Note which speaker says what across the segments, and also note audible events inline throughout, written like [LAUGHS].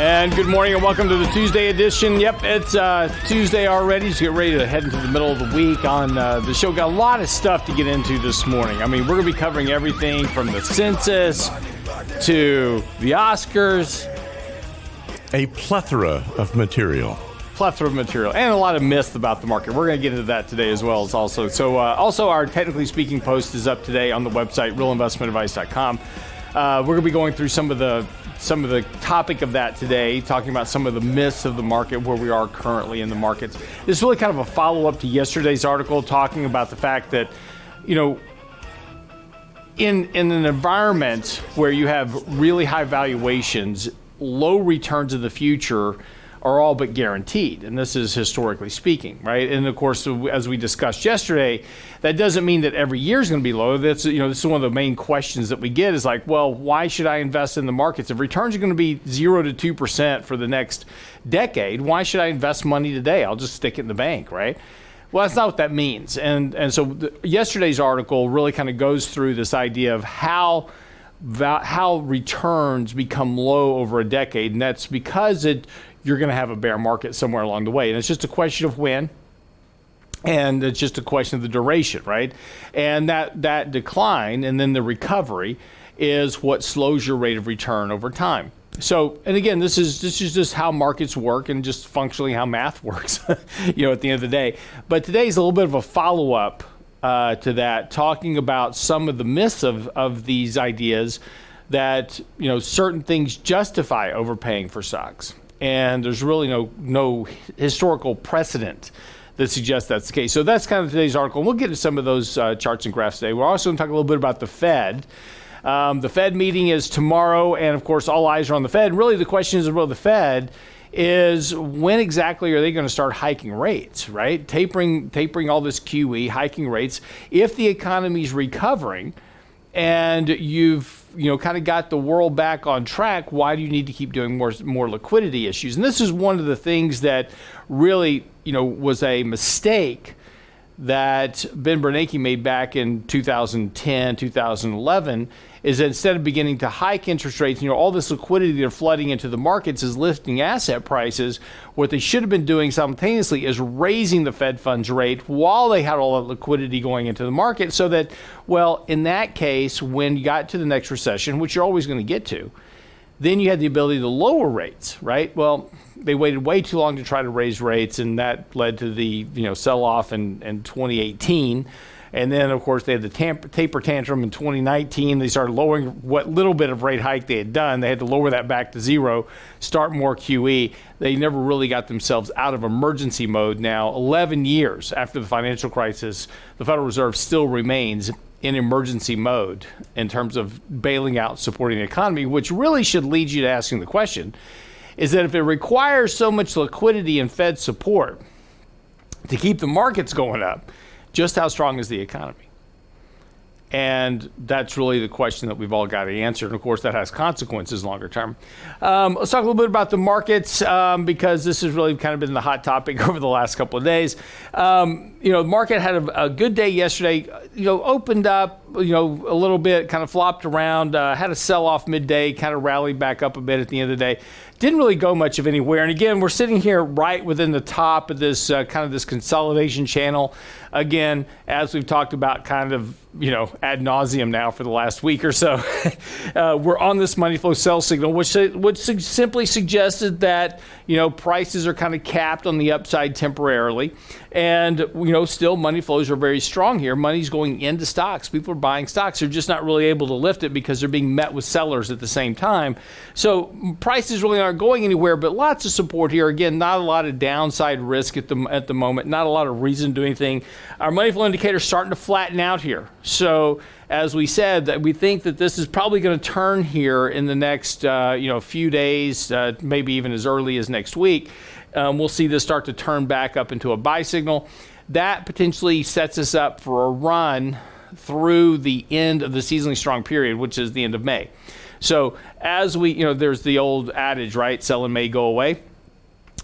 Speaker 1: And good morning and welcome to the Tuesday edition. Yep, it's uh, Tuesday already. Just get ready to head into the middle of the week on uh, the show. Got a lot of stuff to get into this morning. I mean, we're going to be covering everything from the census to the Oscars.
Speaker 2: A plethora of material.
Speaker 1: Plethora of material and a lot of myths about the market. We're going to get into that today as well as also. So, uh, also our technically speaking post is up today on the website realinvestmentadvice.com. Uh, we're going to be going through some of the some of the topic of that today, talking about some of the myths of the market, where we are currently in the markets. This is really kind of a follow up to yesterday's article, talking about the fact that, you know, in in an environment where you have really high valuations, low returns in the future are all but guaranteed. And this is historically speaking, right? And of course, as we discussed yesterday, that doesn't mean that every year is going to be low. That's, you know, this is one of the main questions that we get is like, well, why should I invest in the markets? If returns are going to be zero to 2% for the next decade, why should I invest money today? I'll just stick it in the bank, right? Well, that's not what that means. And, and so the, yesterday's article really kind of goes through this idea of how how returns become low over a decade, and that's because it you're going to have a bear market somewhere along the way. And it's just a question of when. And it's just a question of the duration, right? And that, that decline and then the recovery is what slows your rate of return over time. So, and again, this is this is just how markets work and just functionally how math [LAUGHS] works, you know, at the end of the day. But today is a little bit of a follow up uh, to that, talking about some of the myths of, of these ideas that you know certain things justify overpaying for stocks and there's really no no historical precedent that suggests that's the case. So that's kind of today's article. And We'll get to some of those uh, charts and graphs today. We're also going to talk a little bit about the Fed. Um, the Fed meeting is tomorrow, and of course, all eyes are on the Fed. Really, the question is, well, the Fed is when exactly are they going to start hiking rates? Right, tapering tapering all this QE, hiking rates. If the economy is recovering, and you've you know kind of got the world back on track why do you need to keep doing more more liquidity issues? And this is one of the things that really you know was a mistake that Ben Bernanke made back in 2010 2011 is that instead of beginning to hike interest rates, you know, all this liquidity they're flooding into the markets is lifting asset prices. What they should have been doing simultaneously is raising the Fed funds rate while they had all that liquidity going into the market so that, well, in that case, when you got to the next recession, which you're always going to get to, then you had the ability to lower rates, right? Well, they waited way too long to try to raise rates, and that led to the you know sell off in, in 2018 and then, of course, they had the taper tantrum in 2019. They started lowering what little bit of rate hike they had done. They had to lower that back to zero, start more QE. They never really got themselves out of emergency mode. Now, 11 years after the financial crisis, the Federal Reserve still remains in emergency mode in terms of bailing out, supporting the economy, which really should lead you to asking the question is that if it requires so much liquidity and Fed support to keep the markets going up, just how strong is the economy? And that's really the question that we've all got to answer. And of course, that has consequences longer term. Um, let's talk a little bit about the markets um, because this has really kind of been the hot topic [LAUGHS] over the last couple of days. Um, you know, the market had a, a, good day yesterday. You know, opened up, you know, a little bit, kind of flopped around, uh, had a sell off midday, kind of rallied back up a bit at the end of the day didn't really go much of anywhere. And again, we're sitting here right within the top of this uh, kind of this consolidation channel. Again, as we've talked about, kind of you know ad nauseum now for the last week or so, [LAUGHS] uh, we're on this money flow sell signal, which which simply suggested that you know prices are kind of capped on the upside temporarily, and you know still money flows are very strong here. Money's going into stocks. People are buying stocks. They're just not really able to lift it because they're being met with sellers at the same time. So prices really aren't going anywhere, but lots of support here. Again, not a lot of downside risk at the at the moment. Not a lot of reason to do anything. Our money flow indicator starting to flatten out here. So as we said, that we think that this is probably going to turn here in the next uh, you know few days, uh, maybe even as early as next week. um, we'll see this start to turn back up into a buy signal. That potentially sets us up for a run through the end of the seasonally strong period, which is the end of May. So as we, you know, there's the old adage, right? Sell in May, go away.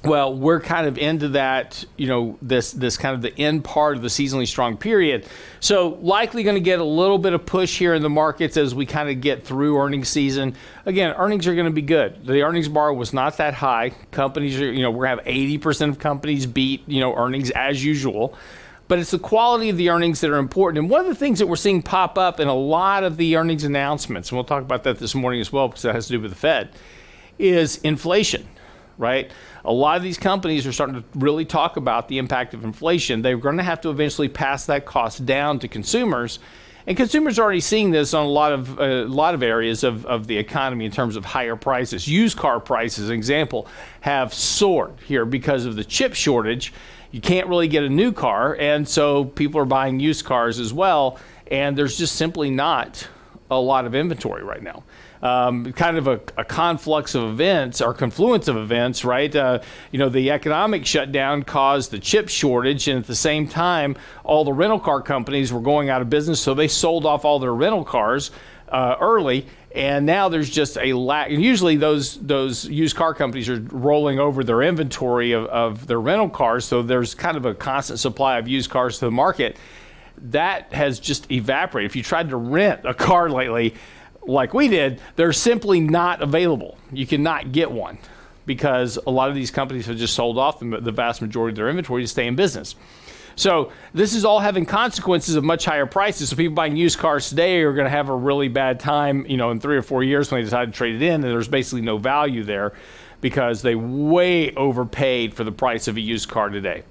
Speaker 1: Well, we're kind of into that, you know, this this kind of the end part of the seasonally strong period. So likely going to get a little bit of push here in the markets as we kind of get through earnings season. Again, earnings are going to be good. The earnings bar was not that high. Companies are, you know, we're going to have 80% of companies beat, you know, earnings as usual but it's the quality of the earnings that are important. And one of the things that we're seeing pop up in a lot of the earnings announcements, and we'll talk about that this morning as well because that has to do with the Fed, is inflation, right? A lot of these companies are starting to really talk about the impact of inflation. They're going to have to eventually pass that cost down to consumers. And consumers are already seeing this on a lot of a lot of areas of, of the economy in terms of higher prices. Used car prices, an example, have soared here because of the chip shortage you can't really get a new car, and so people are buying used cars as well. And there's just simply not a lot of inventory right now. Um, kind of a, a, conflux of events or confluence of events, right? Uh, you know, the economic shutdown caused the chip shortage, and at the same time, all the rental car companies were going out of business, so they sold off all their rental cars uh, early and now there's just a lack. Usually, those those used car companies are rolling over their inventory of, of their rental cars, so there's kind of a constant supply of used cars to the market. That has just evaporated. If you tried to rent a car lately, like we did, they're simply not available. You cannot get one because a lot of these companies have just sold off the, vast majority of their inventory to stay in business. So this is all having consequences of much higher prices. So people buying used cars today are going to have a really bad time, you know, in three or four years when they decide to trade it in, and there's basically no value there because they way overpaid for the price of a used car today.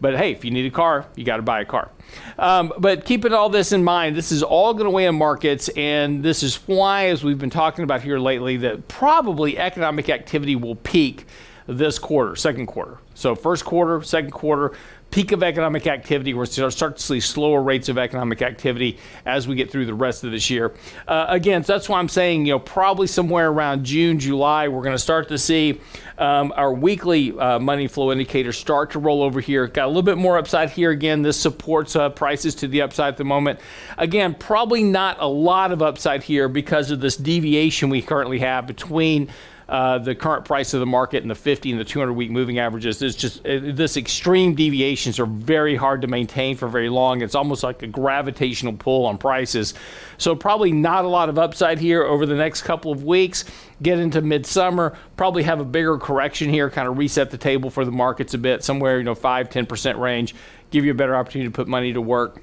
Speaker 1: But hey, if you need a car, you got to buy a car. Um, but keeping all this in mind, this is all going to weigh on markets, and this is why, as we've been talking about here lately, that probably economic activity will peak this quarter, second quarter. So first quarter, second quarter, peak of economic activity. We're to start to see slower rates of economic activity as we get through the rest of this year. Uh, again, so that's why I'm saying, you know, probably somewhere around June, July, we're going to start to see um, our weekly uh, money flow indicators start to roll over here. Got a little bit more upside here. Again, this supports uh, prices to the upside at the moment. Again, probably not a lot of upside here because of this deviation we currently have between uh, the current price of the market and the 50 and the 200 week moving averages. There's just uh, this extreme deviations are very hard to maintain for very long. It's almost like a gravitational pull on prices. So probably not a lot of upside here over the next couple of weeks. Get into midsummer, probably have a bigger correction here, kind of reset the table for the markets a bit, somewhere you know five ten percent range, give you a better opportunity to put money to work.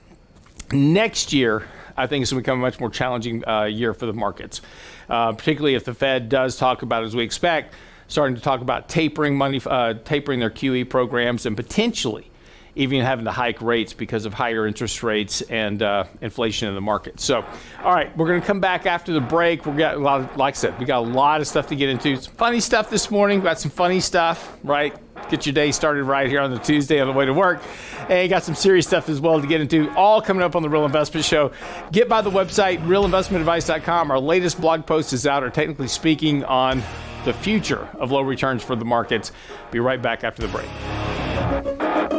Speaker 1: Next year, I think it's going to become a much more challenging uh, year for the markets uh, particularly if the Fed does talk about, as we expect, starting to talk about tapering money, uh, tapering their QE programs, and potentially even having to hike rates because of higher interest rates and uh, inflation in the market. So, all right, we're going to come back after the break. We got a lot, of, like I said, we got a lot of stuff to get into. Some funny stuff this morning. Got some funny stuff, right? Get your day started right here on the Tuesday on the way to work. And got some serious stuff as well to get into. All coming up on the Real Investment Show. Get by the website realinvestmentadvice.com. Our latest blog post is out, or technically speaking, on the future of low returns for the markets. Be right back after the break.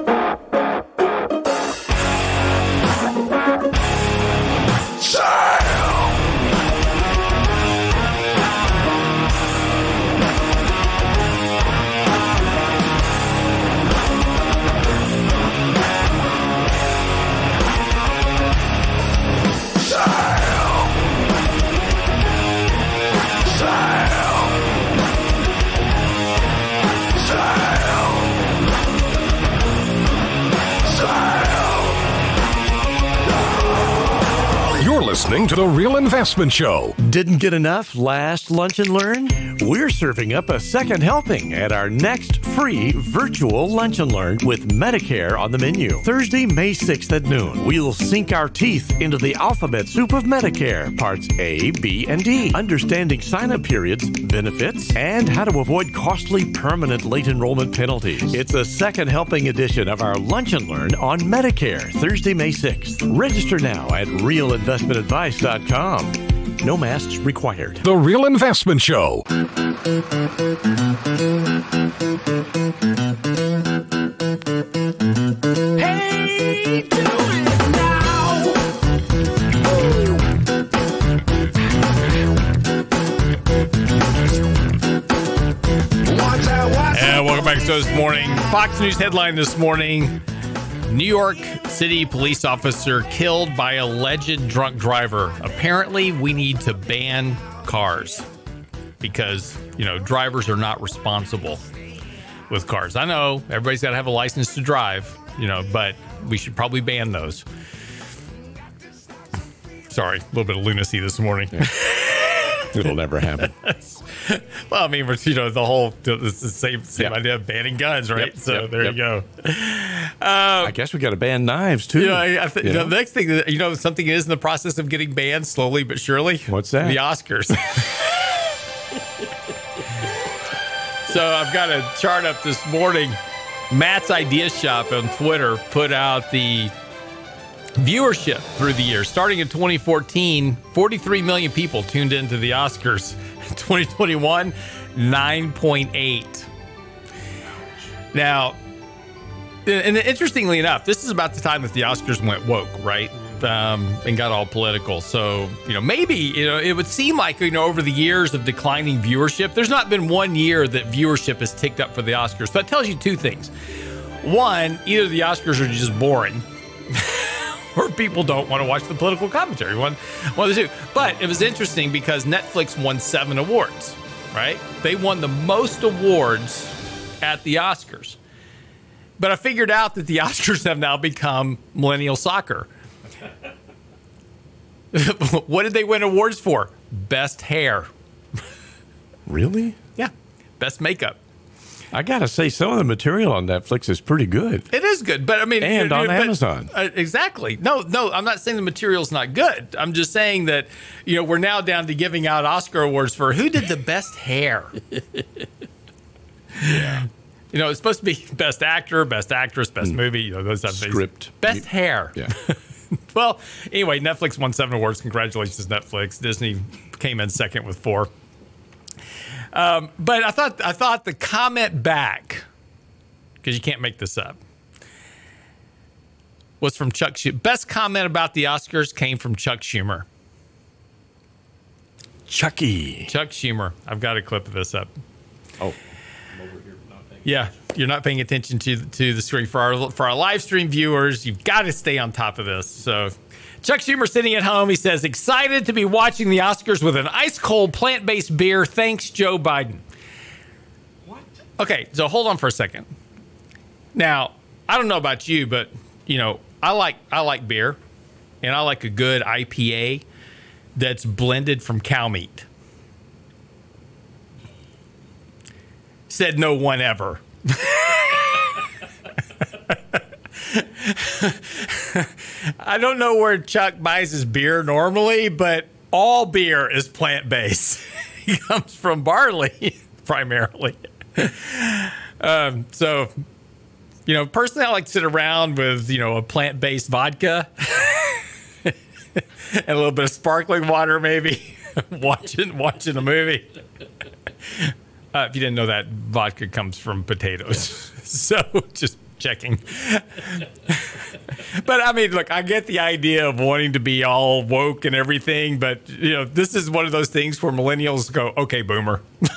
Speaker 3: The Real Investment Show.
Speaker 2: Didn't get enough last lunch and learn? We're serving up a second helping at our next free virtual lunch and learn with Medicare on the menu. Thursday, May 6th at noon, we'll sink our teeth into the alphabet soup of Medicare, parts A, B, and D, understanding sign up periods, benefits, and how to avoid costly permanent late enrollment penalties. It's a second helping edition of our lunch and learn on Medicare, Thursday, May 6th. Register now at Real Progressive.com. No masks required.
Speaker 3: The Real Investment Show.
Speaker 1: Hey, do it now. And welcome back to us this morning. Fox News headline this morning New York City police officer killed by alleged drunk driver. Apparently, we need to ban cars because, you know, drivers are not responsible with cars. I know everybody's got to have a license to drive, you know, but we should probably ban those. Sorry, a little bit of lunacy this morning.
Speaker 2: It'll never happen. [LAUGHS]
Speaker 1: well, I mean, you know, the whole it's the same same
Speaker 2: Yeah.
Speaker 1: idea of banning guns, right?
Speaker 2: Yep,
Speaker 1: so
Speaker 2: yep,
Speaker 1: there
Speaker 2: yep.
Speaker 1: you go.
Speaker 2: I um, guess we got to ban knives too.
Speaker 1: You know, I, I think
Speaker 2: You
Speaker 1: the next thing you know, something is in the process of getting banned slowly but surely.
Speaker 2: What's that?
Speaker 1: The Oscars. [LAUGHS] so I've got a chart up this morning. Matt's Idea Shop on Twitter put out the viewership through the year. Starting in 2014, 43 million people tuned into the Oscars. [LAUGHS] 2021, 9.8. Now, and interestingly enough, this is about the time that the Oscars went woke, right? Um, and got all political. So, you know, maybe, you know, it would seem like, you know, over the years of declining viewership, there's not been one year that viewership has ticked up for the Oscars. So that tells you two things. One, either the Oscars are just boring or people don't want to watch the political commentary. One, one of the two. But it was interesting because Netflix won seven awards, right? They won the most awards at the Oscars. But I figured out that the [LAUGHS] Oscars have now become millennial soccer. [LAUGHS] what did they win awards for? Best hair.
Speaker 2: Really?
Speaker 1: Yeah. Best makeup.
Speaker 2: I gotta say, some of the material on Netflix is pretty good.
Speaker 1: It is good, but I mean,
Speaker 2: And on
Speaker 1: but-
Speaker 2: Amazon.
Speaker 1: uh, exactly. No, no, I'm not saying the material's not good. I'm just saying that you know we're now down to giving out Oscar awards for who did the best hair. [LAUGHS] yeah. You know, it's supposed to be best actor, best actress, best movie. You know, those type.
Speaker 2: Script.
Speaker 1: Best hair.
Speaker 2: Yeah. [LAUGHS]
Speaker 1: Well, anyway, Netflix won seven awards. Congratulations, Netflix. Disney came in second with four. Um, but I thought I thought the comment back because you can't make this up was from Chuck Schumer. Best comment about the Oscars came from Chuck Schumer.
Speaker 2: Chucky.
Speaker 1: Chuck Schumer. I've got a clip of this up.
Speaker 2: Oh,
Speaker 1: Yeah, you're not paying attention to to the screen for our for our live stream viewers. You've got to stay on top of this. So, Chuck Schumer sitting at home. He says, "Excited to be watching the Oscars with an ice cold plant based beer. Thanks, Joe Biden." What? Okay, so hold on for a second. Now, I don't know about you, but you know, I like I like beer, and I like a good IPA that's blended from cow meat. Said no one ever. [LAUGHS] [LAUGHS] I don't know where Chuck buys his beer normally, but all beer is plant based. [LAUGHS] he comes from barley [LAUGHS] primarily. um, so, you know, personally, I like to sit around with, you know, a plant based vodka and a little bit of sparkling water, maybe watching watching a movie. Uh, if you didn't know that, vodka comes from potatoes. so just checking. but I mean, look, I get the idea of wanting to be all woke and everything, but you know, this is one of those things where millennials go, "Okay, boomer." [LAUGHS]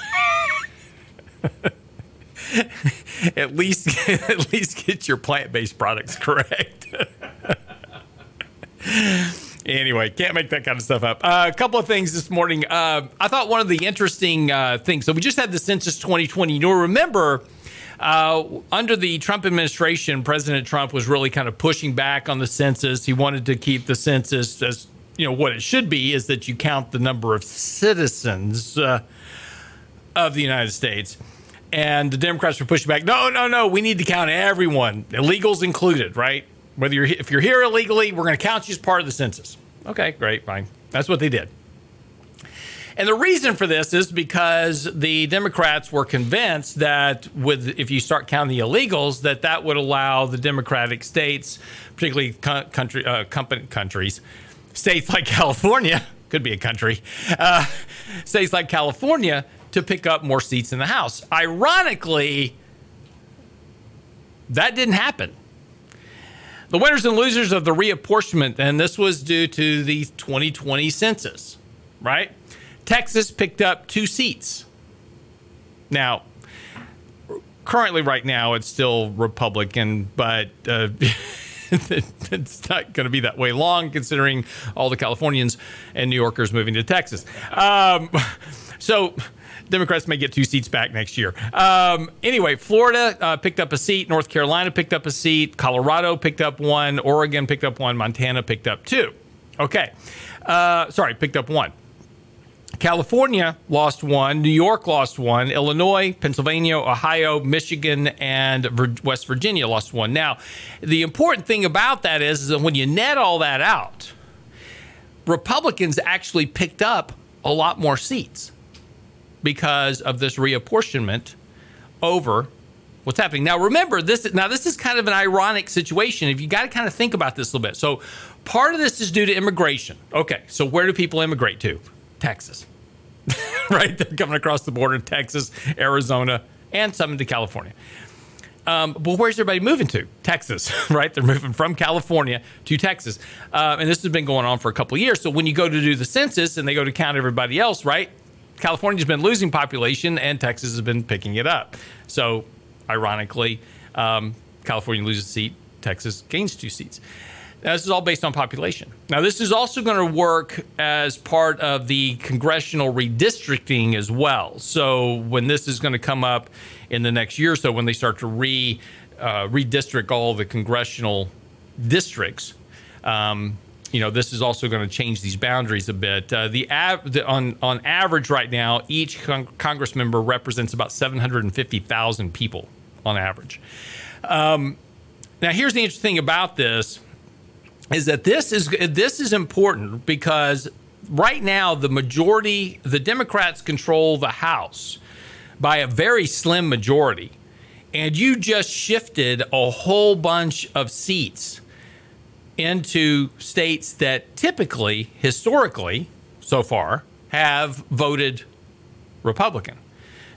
Speaker 1: at least, [LAUGHS] at least get your plant-based products correct. [LAUGHS] Anyway, can't make that kind of stuff up. Uh, a couple of things this morning. Uh, I thought one of the interesting uh, things. So we just had the census 2020. You'll remember. Uh, under the Trump administration, President Trump was really kind of pushing back on the census. He wanted to keep the census as you know what it should be is that you count the number of citizens uh, of the United States. And the Democrats were pushing back. No, no, no. We need to count everyone, illegals included, right? Whether you're if you're here illegally, we're going to count you as part of the census. Okay, great, fine. That's what they did. And the reason for this is because the Democrats were convinced that with if you start counting the illegals, that that would allow the Democratic states, particularly co- country uh, countries, states like [LAUGHS] California, could be a country, uh, states like California, to pick up more seats in the House. Ironically, that didn't happen. The winners and losers of the reapportionment, and this was due to the 2020 census, right? Texas picked up two seats. Now, currently, right now, it's still Republican, but uh, [LAUGHS] it's not going to be that way long, considering all the Californians and New Yorkers moving to Texas. Um, [LAUGHS] so. Democrats may get two seats back next year. Um, anyway, Florida uh, picked up a seat. North Carolina picked up a seat. Colorado picked up one. Oregon picked up one. Montana picked up two. Okay. Uh, sorry, picked up one. California lost one, New York lost one, Illinois, Pennsylvania, Ohio, Michigan, and West Virginia lost one. Now, the important thing about that is, is that when you net all that out, Republicans actually picked up a lot more seats because of this reapportionment over what's happening. Now, remember this. Now, this is kind of an ironic situation. If you got to kind of think about this a little bit. So, part of this is due to immigration. Okay, so where do people immigrate to? Texas. [LAUGHS] right? They're coming across the border, Texas, Arizona, and some into California. Um, but where's everybody moving to? Texas, [LAUGHS] right? They're moving from California to Texas. Uh, and this has been going on for a couple years. So when you go to do the census and they go to count everybody else, right? California's been losing population and Texas has been picking it up. So ironically, um, California loses a seat, Texas gains two seats. Now, this is all based on population. Now, this is also going to work as part of the congressional redistricting as well. So, when this is going to come up in the next year or so, when they start to re uh, redistrict all the congressional districts, um, you know, this is also going to change these boundaries a bit. Uh, the, av- the, on on average right now, each con- Congress member represents about 750,000 people on average. Um, now, here's the interesting thing about this is that this is this is important because right now the majority the Democrats control the House by a very slim majority. And you just shifted a whole bunch of seats into states that typically, historically, so far, have voted Republican.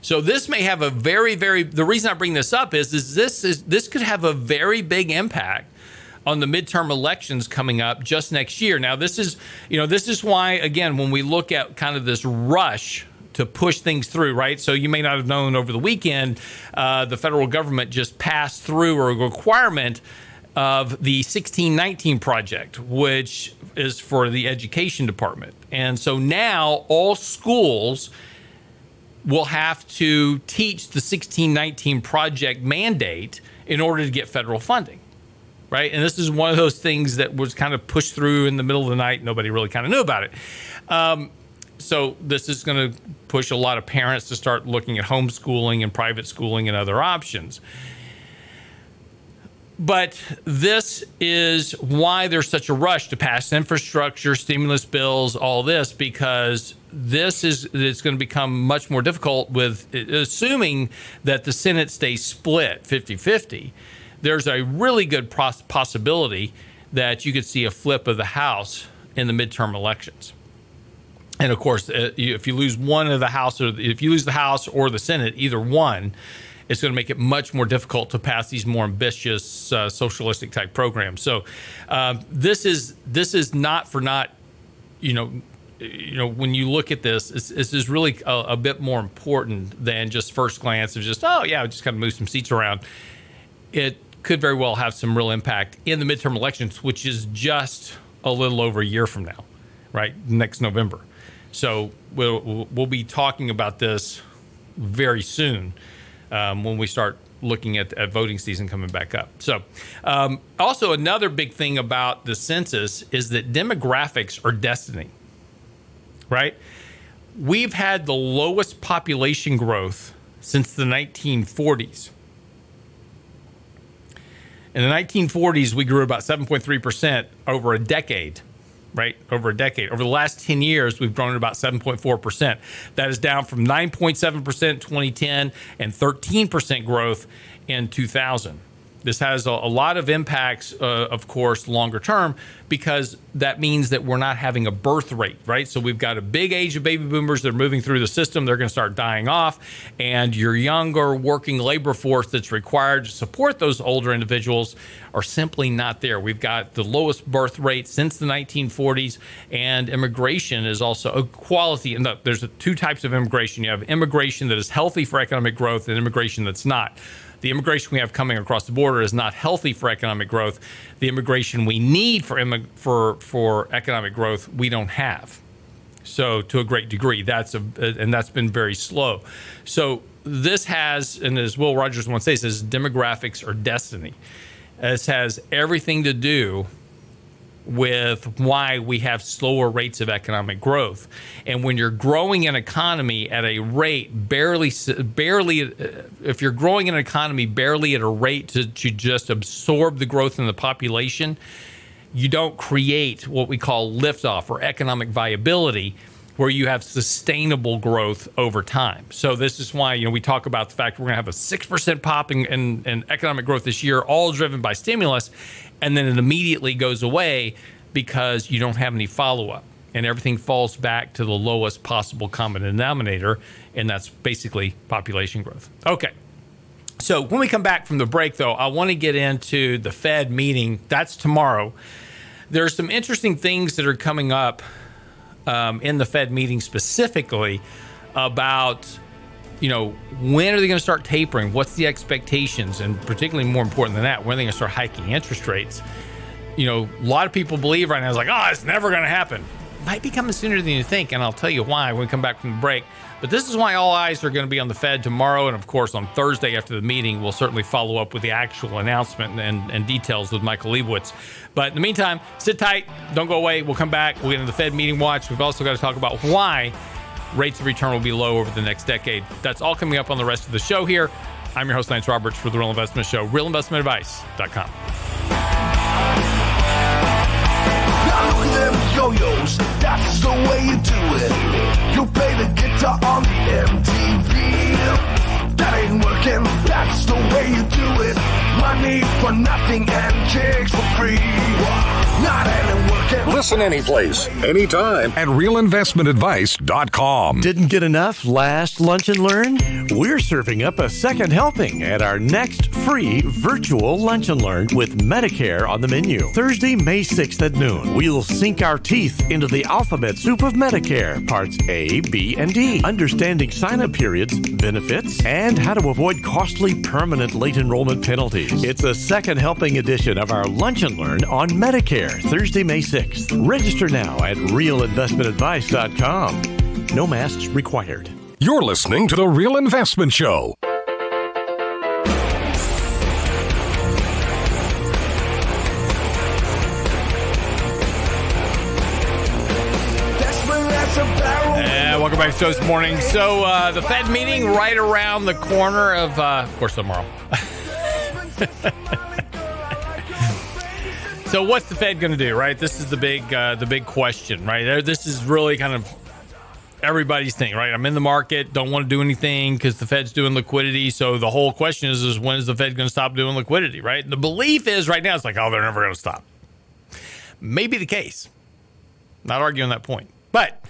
Speaker 1: So this may have a very, very. The reason I bring this up is, is this is this could have a very big impact on the midterm elections coming up just next year. Now, this is, you know, this is why, again, when we look at kind of this rush to push things through, right? So you may not have known over the weekend, uh, the federal government just passed through a requirement of the 1619 project, which is for the education department. And so now all schools will have to teach the 1619 project mandate in order to get federal funding right? And this is one of those things that was kind of pushed through in the middle of the night. Nobody really kind of knew about it. Um, so this is going to push a lot of parents to start looking at homeschooling and private schooling and other options. But this is why there's such a rush to pass infrastructure, stimulus bills, all this, because this is it's going to become much more difficult with assuming that the Senate stays split 50 50 there's a really good pos- possibility that you could see a flip of the House in the midterm elections. And of course, uh, if you lose one of the House, or if you lose the House or the Senate, either one, it's going to make it much more difficult to pass these more ambitious uh, socialistic type programs. So uh, this is this is not for not, you know, you know when you look at this, this, this is really a, a, bit more important than just first glance of just oh yeah, just kind of move some seats around. It could very well have some real impact in the midterm elections, which is just a little over a year from now, right? Next November. So we'll, we'll be talking about this very soon um, when we start looking at, at, voting season coming back up. So, um, also another big thing about the census is that demographics are destiny, right? We've had the lowest population growth since the 1940s. In the 1940s, we grew about 7.3% over a decade, right? Over a decade. Over the last 10 years, we've grown at about 7.4%. That is down from 9.7% in 2010 and 13% growth in 2000. This has a, a lot of impacts, uh, of course, longer term, because that means that we're not having a birth rate, right? So we've got a big age of baby boomers that are moving through the system. They're going to start dying off. And your younger working labor force that's required to support those older individuals are simply not there. We've got the lowest birth rate since the 1940s, and immigration is also a quality. And there's two types of immigration you have immigration that is healthy for economic growth, and immigration that's not the immigration we have coming across the border is not healthy for economic growth. The immigration we need for for for economic growth we don't have. So to a great degree, that's a and that's been very slow. So this has, and as Will Rogers once says, says demographics are destiny. This has everything to do with why we have slower rates of economic growth. And when you're growing an economy at a rate barely, barely, uh, if you're growing an economy barely at a rate to, to just absorb the growth in the population, you don't create what we call liftoff or economic viability where you have sustainable growth over time. So this is why you know we talk about the fact we're going to have a six percent pop in, in, in, economic growth this year, all driven by stimulus, and then it immediately goes away because you don't have any follow up, and everything falls back to the lowest possible common denominator, and that's basically population growth. Okay. So when we come back from the break, though, I want to get into the Fed meeting. That's tomorrow. There are some interesting things that are coming up um, in the Fed meeting specifically about you know when are they going to start tapering what's the expectations and particularly more important than that when are they going to start hiking interest rates you know a lot of people believe right now it's like oh it's never going to happen might be coming sooner than you think and i'll tell you why when we come back from the break but this is why all eyes are going to be on the Fed tomorrow. And of course, on Thursday after the meeting, we'll certainly follow up with the actual announcement and, and details with Michael Lebowitz. But in the meantime, sit tight. Don't go away. We'll come back. We'll get into the Fed meeting watch. We've also got to talk about why rates of return will be low over the next decade. That's all coming up on the rest of the show here. I'm your host, Lance Roberts, for the Real Investment Show, realinvestmentadvice.com. yo-yos, that's the way you do it. You play the guitar on the MTV. That ain't working, that's the way you do it. Money for nothing and chicks for free. Not any working.
Speaker 3: Listen anyplace, anytime at realinvestmentadvice.com.
Speaker 2: Didn't get enough last lunch and learn? We're serving up a second helping at our next free virtual lunch and learn with Medicare on the menu. Thursday, May 6th at noon. We'll sink our teeth into the alphabet soup of Medicare, parts A, B, and D. Understanding sign up periods, benefits, and and how to avoid costly permanent late enrollment penalties. It's a second helping edition of our Lunch and Learn on Medicare, Thursday, May 6th. Register now at realinvestmentadvice.com. No masks required.
Speaker 3: You're listening to The Real Investment Show.
Speaker 1: Welcome back to this morning. So uh, the Fed meeting right around the corner of, uh, of course, tomorrow. [LAUGHS] so what's the Fed going to do? Right, this is the big uh, the big question. Right, this is really kind of everybody's thing. Right, I'm in the market, don't want to do anything because the Fed's doing liquidity. So the whole question is, is when is the Fed going to stop doing liquidity? Right, the belief is right now it's like, oh, they're never going to stop. Maybe the case. Not arguing that point, but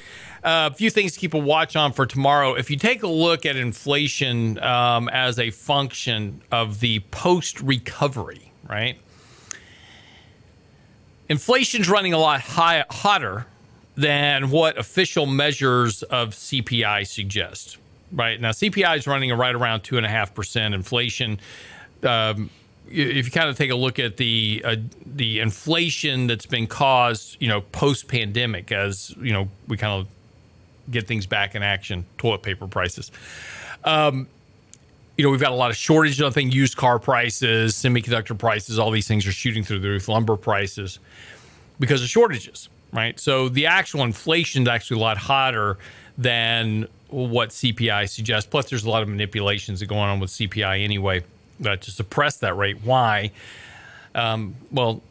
Speaker 1: a few things to keep a watch on for tomorrow. If you take a look at inflation um, as a function of the post recovery, right? Inflation's running a lot high, hotter than what official measures of CPI suggest. Right now, CPI is running right around two and a half percent inflation. Um, if you kind of take a look at the uh, the inflation that's been caused, you know, post pandemic, as you know, we kind of get things back in action. Toilet paper prices. Um, you know, we've got a lot of shortages. I think used car prices, semiconductor prices, all these things are shooting through the roof. Lumber prices because of shortages, right? So the actual inflation is actually a lot hotter than what CPI suggests. Plus, there's a lot of manipulations that going on with CPI anyway uh, to suppress that rate. Why? Um, well,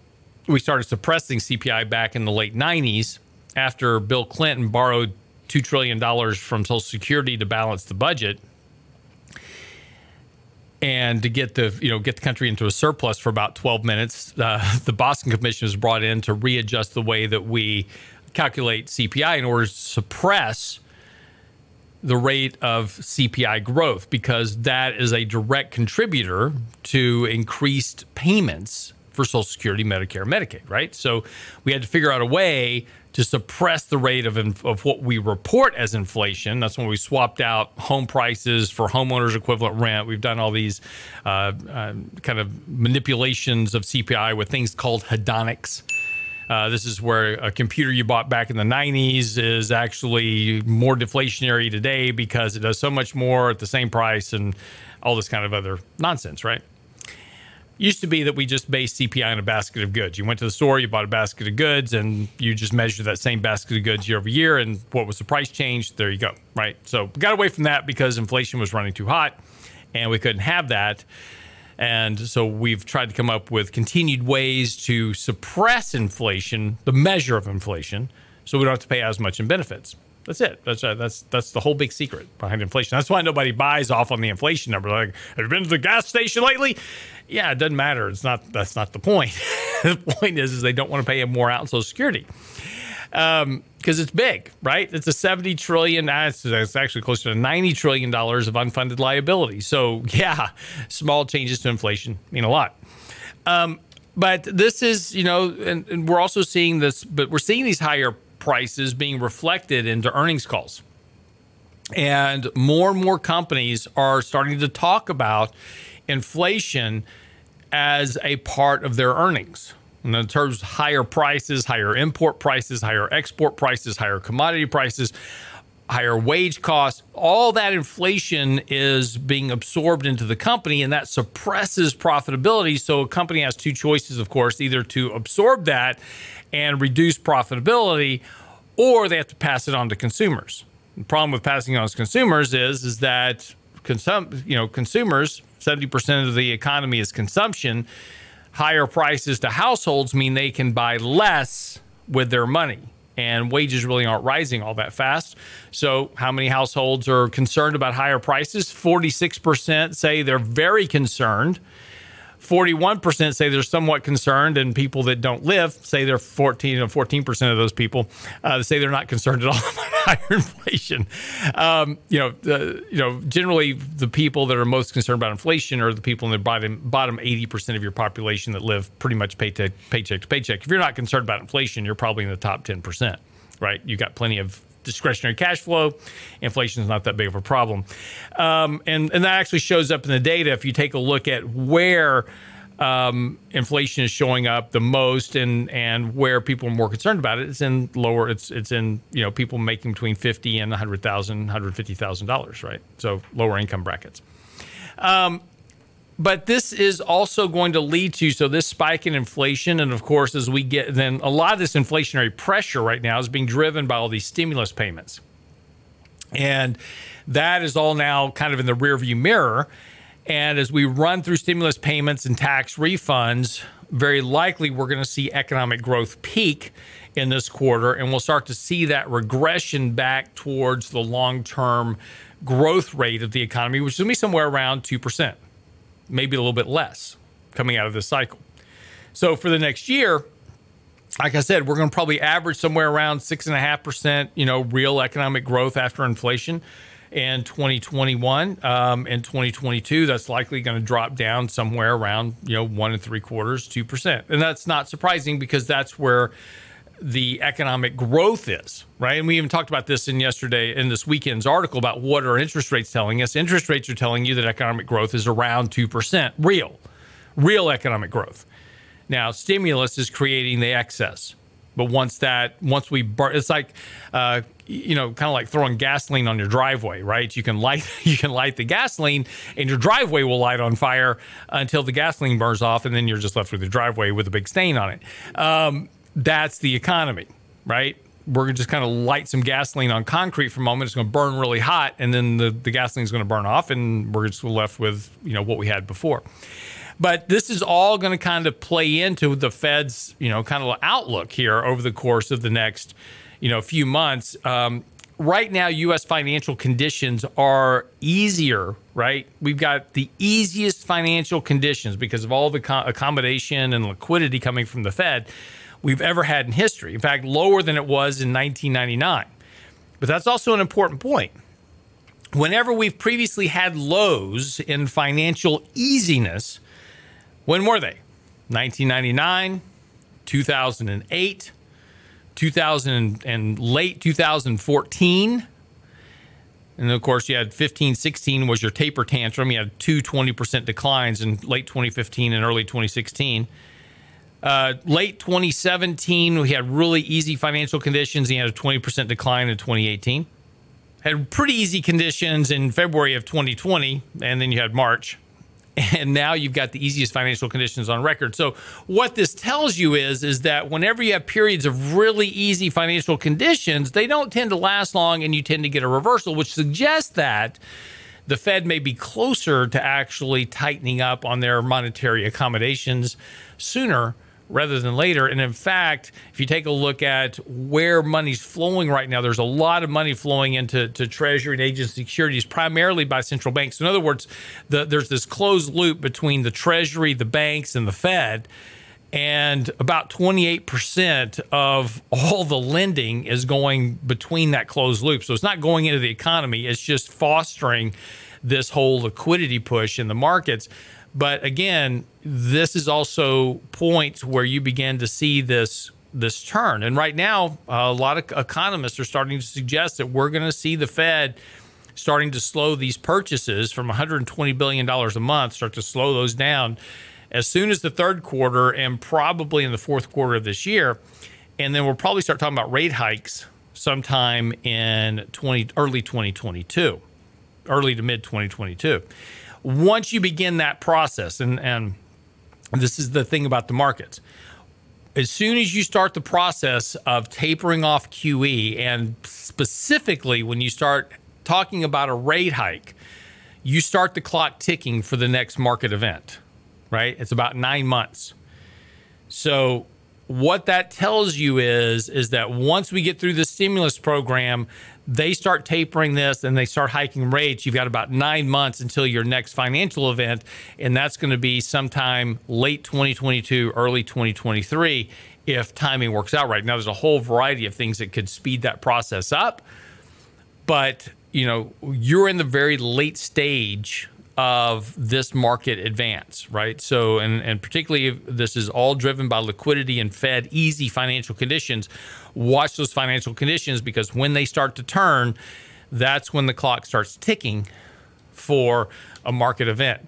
Speaker 1: we started suppressing CPI back in the late 90s after Bill Clinton borrowed $2 trillion from Social Security to balance the budget. and to get the you know get the country into a surplus for about 12 minutes. Uh, [LAUGHS] the Boskin Commission was brought in to readjust the way that we calculate CPI in order to suppress the rate of CPI growth because that is a direct contributor to increased payments for Social Security, Medicare, Medicaid, right? So we had to figure out a way to suppress the rate of, of what we report as inflation. That's when we swapped out home prices for homeowners equivalent rent. We've done all these uh, uh, kind of manipulations of CPI with things called hedonics. Uh, this is where a computer you bought back in the 90s is actually more deflationary today because it does so much more at the same price and all this kind of other nonsense, right? Used to be that we just based CPI on a basket of goods. You went to the store, you bought a basket of goods, and you just measured that same basket of goods year over year. And what was the price change? There you go, right? So we got away from that because inflation was running too hot, and we couldn't have that. And so we've tried to come up with continued ways to suppress inflation, the measure of inflation, so we don't have to pay as much in benefits. That's it. That's uh, that's that's the whole big secret behind inflation. That's why nobody buys off on the inflation number. Like, have you been to the gas station lately? Yeah, it doesn't matter. It's not. That's not the point. [LAUGHS] the point is, is they don't want to pay more out in Social Security because um, it's big, right? It's a seventy trillion. Uh, it's, it's actually closer to ninety trillion dollars of unfunded liability. So [LAUGHS] yeah, small changes to inflation mean a lot. Um, but this is, you know, and, and we're also seeing this. But we're seeing these higher prices being reflected into earnings calls. And more and more companies are starting to talk about inflation as a part of their earnings. And in terms of higher prices, higher import prices, higher export prices, higher commodity prices, higher wage costs, all that inflation is being absorbed into the company and that suppresses profitability. So a company has two choices, of course, either to absorb that and reduce profitability, or they have to pass it on to consumers. The problem with passing on to consumers is is that consum- you know consumers 70% of the economy is consumption. Higher prices to households mean they can buy less with their money and wages really aren't rising all that fast. So, how many households are concerned about higher prices? 46% say they're very concerned. 41% say they're somewhat concerned, and people that don't live say they're 14 or 14% of those people uh, say they're not concerned at all [LAUGHS] about higher inflation. Um, you know, you know, generally the people that are most concerned about inflation are the people in the bottom bottom 80% of your population that live pretty much paycheck paycheck to paycheck. If you're not concerned about inflation, you're probably in the top 10%, right? You got plenty of discretionary cash flow. Inflation is not that big of a problem. Um, and, and that actually shows up in the data if you take a look at where um, inflation is showing up the most and and where people are more concerned about it it's in lower it's it's in you know people making between 50 and 100,000 150,000 dollars right so lower income brackets um, but this is also going to lead to so this spike in inflation and of course as we get then a lot of this inflationary pressure right now is being driven by all these stimulus payments. And that is all now kind of in the rearview mirror. And as we run through stimulus payments and tax refunds very likely we're going to see economic growth peak in this quarter and we'll start to see that regression back towards the long-term growth rate of the economy which is going to be somewhere around 2% maybe a little bit less coming out of this cycle. So for the next year, like I said, we're going to probably average somewhere around six and a half percent, you know, real economic growth after inflation in 2021. Um, in 2022, that's likely going to drop down somewhere around, you know, one and three quarters, two percent, and that's not surprising because that's where the economic growth is, right? And we even talked about this in yesterday in this weekend's article about what are interest rates telling us. Interest rates are telling you that economic growth is around 2%, real, real economic growth. Now, stimulus is creating the excess. But once that, once we burn, it's like, uh, you know, kind of like throwing gasoline on your driveway, right? You can light, [LAUGHS] you can light the gasoline, and your driveway will light on fire until the gasoline burns off, and then you're just left with the driveway with a big stain on it. Um, that's the economy, right? We're just kind of light some gasoline on concrete for a moment. It's going to burn really hot, and then the, the gasoline is going to burn off, and we're just left with you know what we had before. But this is all going to kind of play into the Fed's you know kind of outlook here over the course of the next you know few months. Um, right now, U.S. financial conditions are easier, right? We've got the easiest financial conditions because of all the co- accommodation and liquidity coming from the Fed we've ever had in history. In fact, lower than it was in 1999. But that's also an important point. Whenever we've previously had lows in financial easiness, when were they? 1999, 2008, 2000 and late 2014. And of course, you had 15, 16 was your taper tantrum. You had two 20% declines in late 2015 and early 2016. Uh, late 2017, we had really easy financial conditions. He had a 20% decline in 2018. Had pretty easy conditions in February of 2020, and then you had March [LAUGHS] and now you've got the easiest financial conditions on record. So what this tells you is is that whenever you have periods of really easy financial conditions, they don't tend to last long and you tend to get a reversal, which suggests that the Fed may be closer to actually tightening up on their monetary accommodations sooner rather than later. And in fact, if you take a look at where money's flowing right now, there's a lot of money flowing into to Treasury and agency securities, primarily by central banks. In other words, the, there's this closed loop between the Treasury, the banks, and the Fed. And about 28% of all the lending is going between that closed loop. So it's not going into the economy, it's just fostering this whole liquidity push in the markets. But again, this is also points where you begin to see this this turn. And right now, a lot of economists are starting to suggest that we're going to see the Fed starting to slow these purchases from 120 billion dollars a month, start to slow those down as soon as the third quarter and probably in the fourth quarter of this year. And then we'll probably start talking about rate hikes sometime in 20 early 2022, early to mid 2022 once you begin that process, and, and this is the thing about the markets, as soon as you start the process of tapering off QE, and specifically when you start talking about a rate hike, you start the clock ticking for the next market event, right? It's about nine months. So what that tells you is is that once we get through the stimulus program they start tapering this and they start hiking rates, you've got about nine months until your next financial event. And that's going to be sometime late 2022, early 2023, if timing works out right. Now, there's a whole variety of things that could speed that process up. But, you know, you're in the very late stage of this market advance, right? So, and, and particularly this is all driven by liquidity and Fed easy financial conditions watch those financial conditions because when they start to turn, that's when the clock starts ticking for a market event.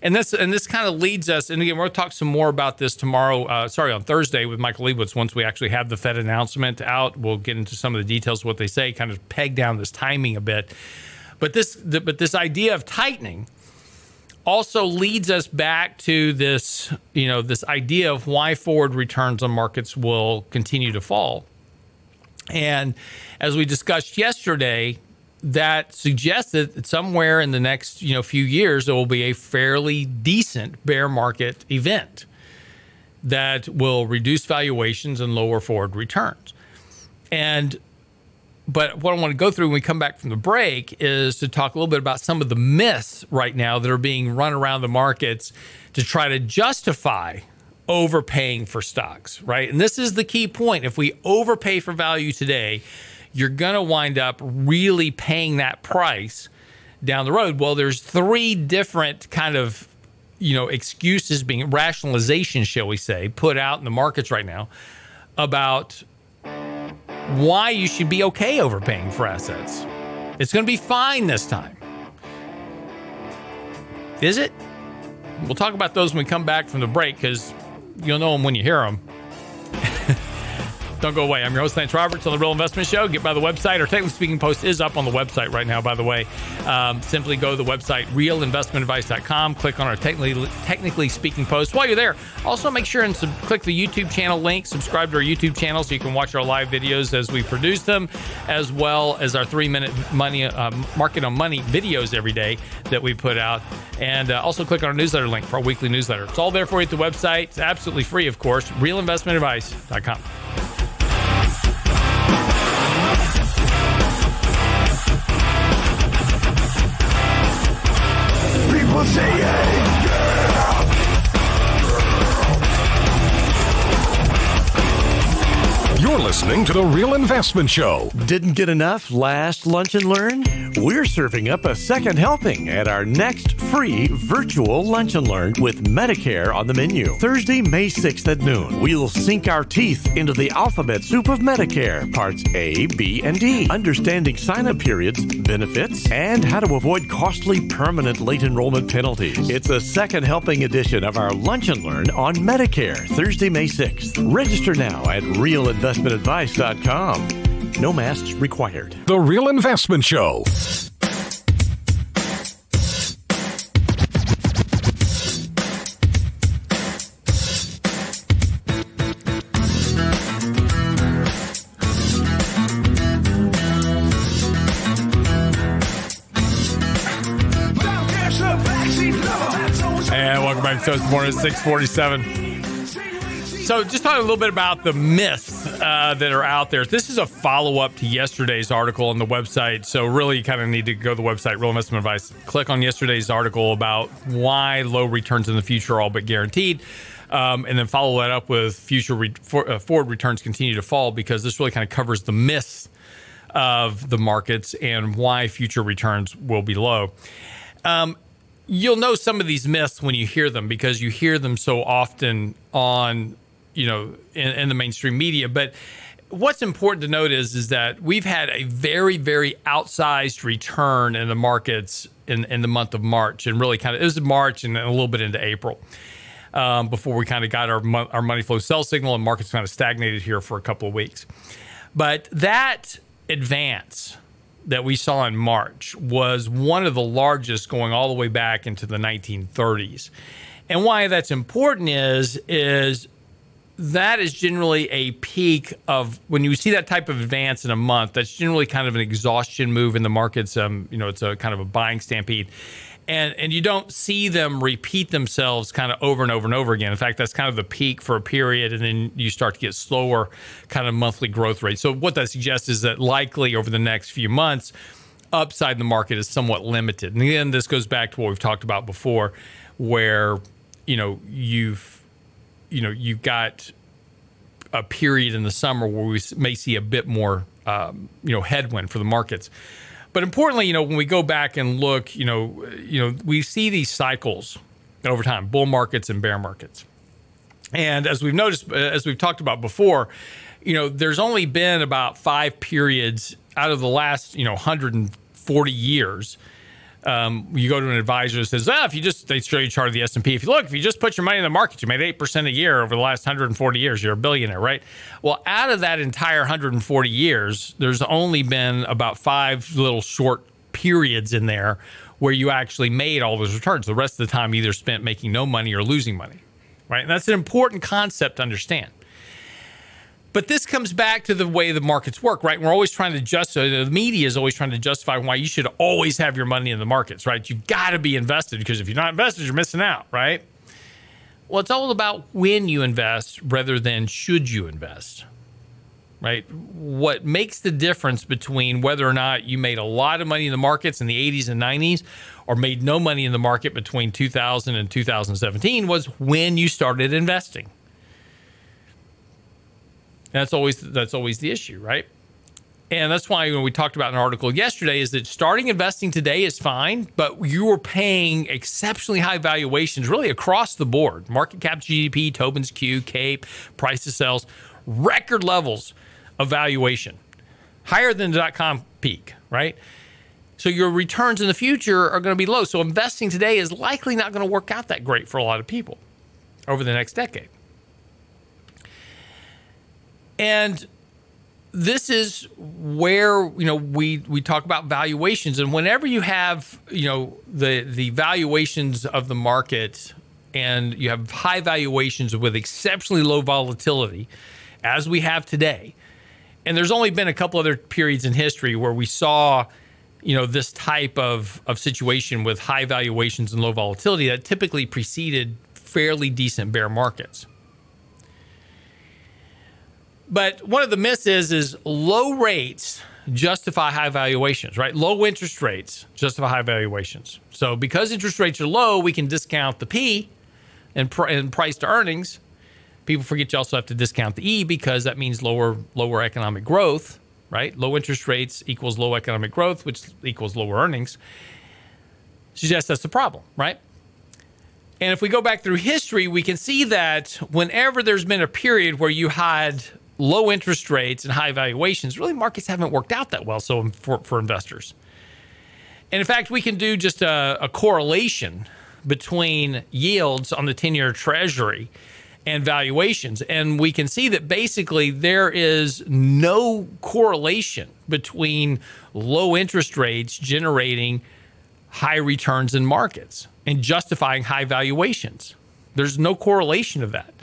Speaker 1: And this and this kind of leads us, and again, we'll talk some more about this tomorrow. Uh, sorry, on Thursday with Michael Lebowitz. Once we actually have the Fed announcement out, we'll get into some of the details of what they say, kind of peg down this timing a bit. But this, the, but this idea of tightening also leads us back to this, you know, this idea of why forward returns on markets will continue to fall. And as we discussed yesterday, that suggests that somewhere in the next you know few years there will be a fairly decent bear market event that will reduce valuations and lower forward returns. And but what I want to go through when we come back from the break is to talk a little bit about some of the myths right now that are being run around the markets to try to justify overpaying for stocks, right? And this is the key point. If we overpay for value today, you're going to wind up really paying that price down the road. Well, there's three different kind of you know excuses being rationalization shall we say put out in the markets right now about why you should be okay overpaying for assets. It's going to be fine this time. Is it? We'll talk about those when we come back from the break because You'll know them when you hear them. Don't go away. I'm your host, Lance Roberts, on the Real Investment Show. Get by the website. Our Technically Speaking post is up on the website right now, by the way. Um, simply go to the website, realinvestmentadvice.com. Click on our Technically, technically Speaking post. While you're there, also make sure and sub- click the YouTube channel link. Subscribe to our YouTube channel so you can watch our live videos as we produce them, as well as our three minute money uh, market on money videos every day that we put out. And uh, also click on our newsletter link for our weekly newsletter. It's all there for you at the website. It's absolutely free, of course, realinvestmentadvice.com.
Speaker 3: listening to The Real Investment Show.
Speaker 2: Didn't get enough last lunch and learn? We're serving up a second helping at our next free virtual lunch and learn with Medicare on the menu. Thursday, May 6th at noon. We'll sink our teeth into the alphabet soup of Medicare, parts A, B, and D, understanding sign up periods, benefits, and how to avoid costly permanent late enrollment penalties. It's a second helping edition of our lunch and learn on Medicare, Thursday, May 6th. Register now at realinvestmentadvice.com. No masks required.
Speaker 3: The Real Investment Show.
Speaker 1: And welcome back to Toast Morning at 647. So, just talking a little bit about the myths uh, that are out there. This is a follow up to yesterday's article on the website. So, really, you kind of need to go to the website, Real Investment Advice, click on yesterday's article about why low returns in the future are all but guaranteed. Um, and then follow that up with future re- for, uh, forward returns continue to fall because this really kind of covers the myths of the markets and why future returns will be low. Um, you'll know some of these myths when you hear them because you hear them so often on you know in, in, the mainstream media but what's important to note is is that we've had a very very outsized return in the markets in, in the month of march and really kind of it was march and a little bit into april um, before we kind of got our, our money flow sell signal and markets kind of stagnated here for a couple of weeks but that advance that we saw in March was one of the largest going all the way back into the 1930s. And why that's important is is that is generally a peak of when you see that type of advance in a month. That's generally kind of an exhaustion move in the markets. Um, you know, it's a kind of a buying stampede, and and you don't see them repeat themselves kind of over and over and over again. In fact, that's kind of the peak for a period, and then you start to get slower kind of monthly growth rates. So what that suggests is that likely over the next few months, upside in the market is somewhat limited. And again, this goes back to what we've talked about before, where you know you've you know you've got a period in the summer where we may see a bit more um, you know headwind for the markets. But importantly, you know, when we go back and look, you know, you know, we see these cycles over time, bull markets and bear markets. And as we've noticed, as we've talked about before, you know, there's only been about five periods out of the last, you know, 140 years. Um, you go to an advisor that says, ah, if you just, they show you chart of the S&P. If you look, if you just put your money in the market, you made 8% a year over the last 140 years, you're a billionaire, right? Well, out of that entire 140 years, there's only been about five little short periods in there where you actually made all those returns. The rest of the time, either spent making no money or losing money, right? And that's an important concept to understand. But this comes back to the way the markets work, right? We're always trying to justify, uh, the media is always trying to justify why you should always have your money in the markets, right? You've got to be invested because if you're not invested, you're missing out, right? Well, it's all about when you invest rather than should you invest, right? What makes the difference between whether or not you made a lot of money in the markets in the 80s and 90s or made no money in the market between 2000 and 2017 was when you started investing that's always that's always the issue, right? And that's why when we talked about an article yesterday is that starting investing today is fine, but you are paying exceptionally high valuations really across the board. Market cap GDP, Tobin's Q, CAPE, price to sales, record levels of valuation. Higher than the dot com peak, right? So your returns in the future are going to be low. So investing today is likely not going to work out that great for a lot of people over the next decade. And this is where you know we we talk about valuations. And whenever you have you know the the valuations of the market and you have high valuations with exceptionally low volatility as we have today and there's only been a couple other periods in history where we saw you know this type of of situation with high valuations and low volatility that typically preceded fairly decent bear markets but one of the myths is is low rates justify high valuations, right? Low interest rates justify high valuations. So because interest rates are low, we can discount the P and, pr- and price to earnings. People forget you also have to discount the E because that means lower lower economic growth, right? Low interest rates equals low economic growth, which equals lower earnings. Suggests that's the problem, right? And if we go back through history, we can see that whenever there's been a period where you had low interest rates and high valuations, really markets haven't worked out that well so um, for, for investors. And in fact, we can do just a, a correlation between yields on the 10 year treasury and valuations. And we can see that basically there is no correlation between low interest rates generating high returns in markets and justifying high valuations. There's no correlation of that.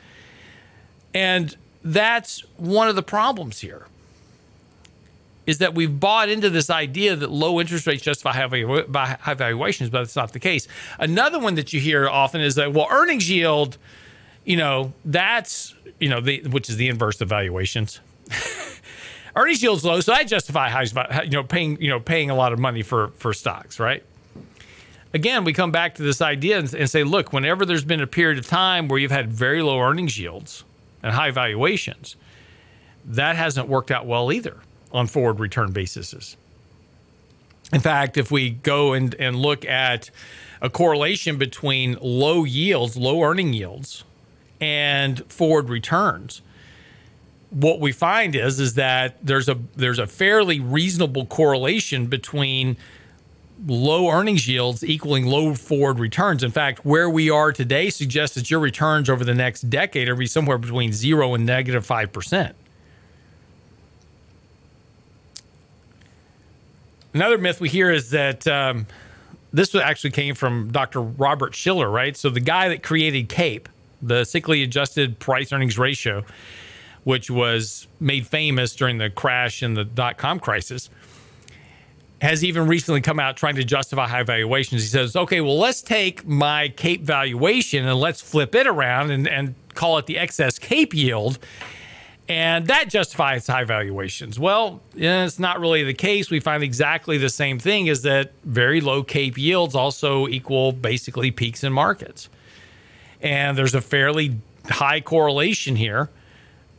Speaker 1: And that's one of the problems here is that we've bought into this idea that low interest rates justify high, valuations, but it's not the case. Another one that you hear often is that, well, earnings yield, you know, that's, you know, the, which is the inverse of valuations. [LAUGHS] earnings yield's low, so I justify high, you know, paying, you know, paying a lot of money for, for stocks, right? Again, we come back to this idea and, and say, look, whenever there's been a period of time where you've had very low earnings yields, and high valuations, that hasn't worked out well either on forward return bases. In fact, if we go and, and look at a correlation between low yields, low earning yields, and forward returns, what we find is is that there's a there's a fairly reasonable correlation between low earnings yields equaling low forward returns. In fact, where we are today suggests that your returns over the next decade are be somewhere between zero and negative five percent. Another myth we hear is that um, this actually came from Dr. Robert Shiller, right? So the guy that created CAPE, the cyclically adjusted price earnings ratio, which was made famous during the crash in the dot com crisis has even recently come out trying to justify high valuations. He says, okay, well, let's take my CAPE valuation and let's flip it around and, and call it the excess CAPE yield. And that justifies high valuations. Well, it's not really the case. We find exactly the same thing is that very low CAPE yields also equal basically peaks in markets. And there's a fairly high correlation here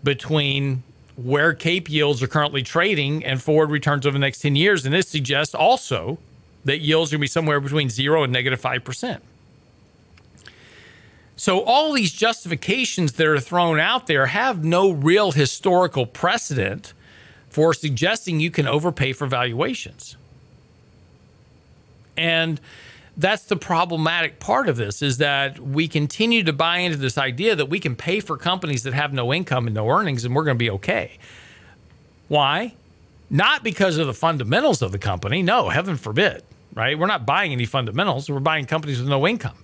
Speaker 1: between where CAPE yields are currently trading and forward returns over the next 10 years. And this suggests also that yields are going to be somewhere between zero and negative 5%. So, all these justifications that are thrown out there have no real historical precedent for suggesting you can overpay for valuations. And that's the problematic part of this is that we continue to buy into this idea that we can pay for companies that have no income and no earnings and we're going to be okay. Why? Not because of the fundamentals of the company. No, heaven forbid, right? We're not buying any fundamentals. We're buying companies with no income.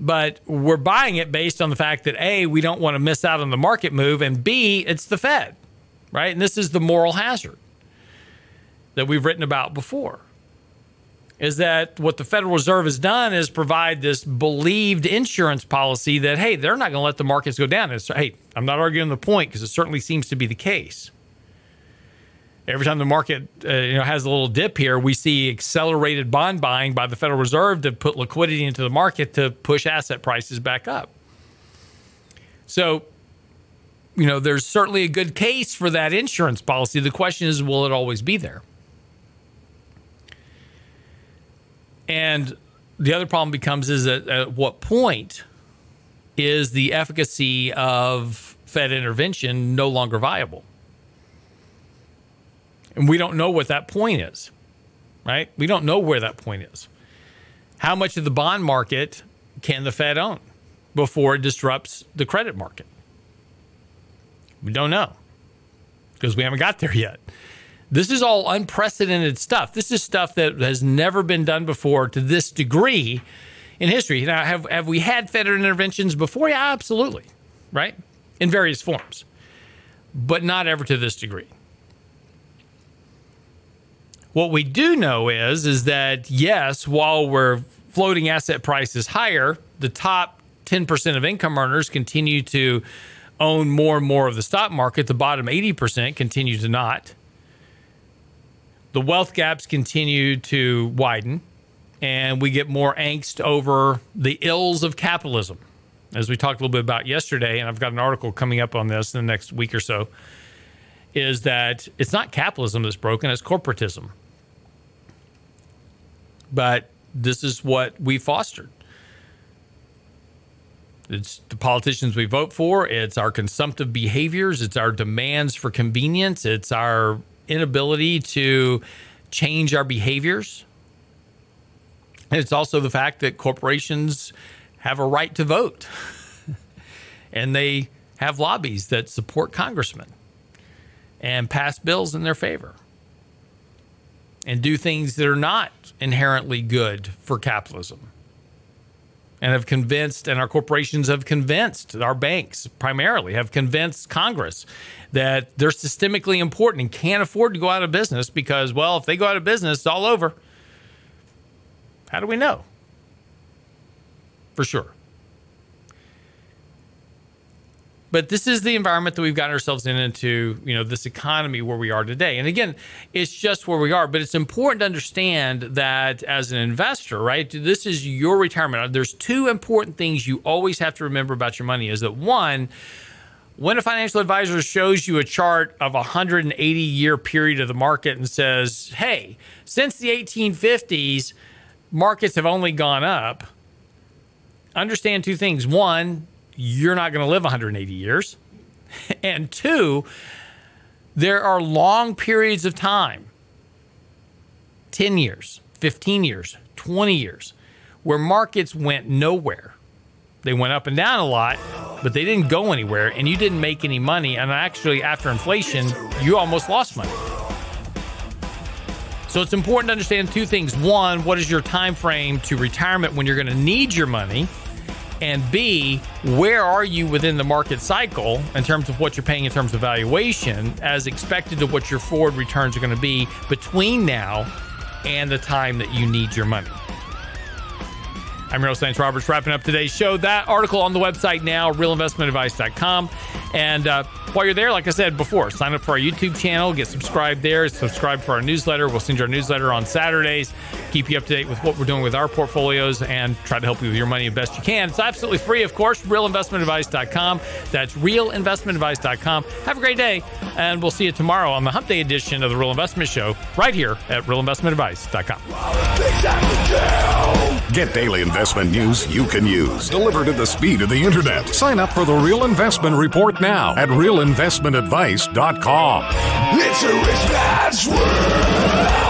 Speaker 1: But we're buying it based on the fact that A, we don't want to miss out on the market move, and B, it's the Fed, right? And this is the moral hazard that we've written about before is that what the Federal Reserve has done is provide this believed insurance policy that, hey, they're not going to let the markets go down. It's, hey, I'm not arguing the point because it certainly seems to be the case. Every time the market uh, you know, has a little dip here, we see accelerated bond buying by the Federal Reserve to put liquidity into the market to push asset prices back up. So, you know, there's certainly a good case for that insurance policy. The question is, will it always be there? And the other problem becomes is that at what point is the efficacy of Fed intervention no longer viable? And we don't know what that point is, right? We don't know where that point is. How much of the bond market can the Fed own before it disrupts the credit market? We don't know because we haven't got there yet. This is all unprecedented stuff. This is stuff that has never been done before to this degree in history. Now, have, have we had federal interventions before? Yeah, absolutely, right? In various forms, but not ever to this degree. What we do know is is that yes, while we're floating asset prices higher, the top 10% of income earners continue to own more and more of the stock market. The bottom 80% continue to not. The wealth gaps continue to widen, and we get more angst over the ills of capitalism, as we talked a little bit about yesterday. And I've got an article coming up on this in the next week or so. Is that it's not capitalism that's broken, it's corporatism. But this is what we fostered. It's the politicians we vote for. It's our consumptive behaviors. It's our demands for convenience. It's our inability to change our behaviors. And it's also the fact that corporations have a right to vote [LAUGHS] and they have lobbies that support congressmen and pass bills in their favor and do things that are not inherently good for capitalism and have convinced, and our corporations have convinced, our banks primarily have convinced Congress that they're systemically important and can't afford to go out of business because, well, if they go out of business, it's all over. How do we know? For sure. But this is the environment that we've gotten ourselves in into you know this economy where we are today. And again it's just where we are but it's important to understand that as an investor right this is your retirement. Uh, there's two important things you always have to remember about your money is that one when a financial advisor shows you a chart of a 180 year period of the market and says hey since the 1850s markets have only gone up understand two things. One you're not going to live 180 years. [LAUGHS] And two, there are long periods of time 10 years, 15 years, 20 years where markets went nowhere. They went up and down a lot, but they didn't go anywhere and you didn't make any money. And actually, after inflation, you almost lost money. So it's important to understand two things. One, what is your time frame to retirement when you're going to need your money? And B, where are you within the market cycle in terms of what you're paying in terms of valuation as expected to what your forward returns are going to be between now and the time that you need your money? I'm Real Lance Roberts wrapping up today's show. That article on the website now, realinvestmentadvice.com. And uh, while you're there, like I said before, sign up for our YouTube channel, get subscribed there, subscribe for our newsletter. We'll send you our newsletter on Saturdays, keep you up to date with what we're doing with our portfolios, and try to help you with your money as best you can. It's absolutely free, of course, realinvestmentadvice.com. That's realinvestmentadvice.com. Have a great day, and we'll see you tomorrow on the Hump Day edition of the Real Investment Show right here at realinvestmentadvice.com.
Speaker 3: Get daily investment news you can use, delivered at the speed of the internet. Sign up for the Real Investment Report now at realinvestmentadvice.com.
Speaker 4: It's a rich world.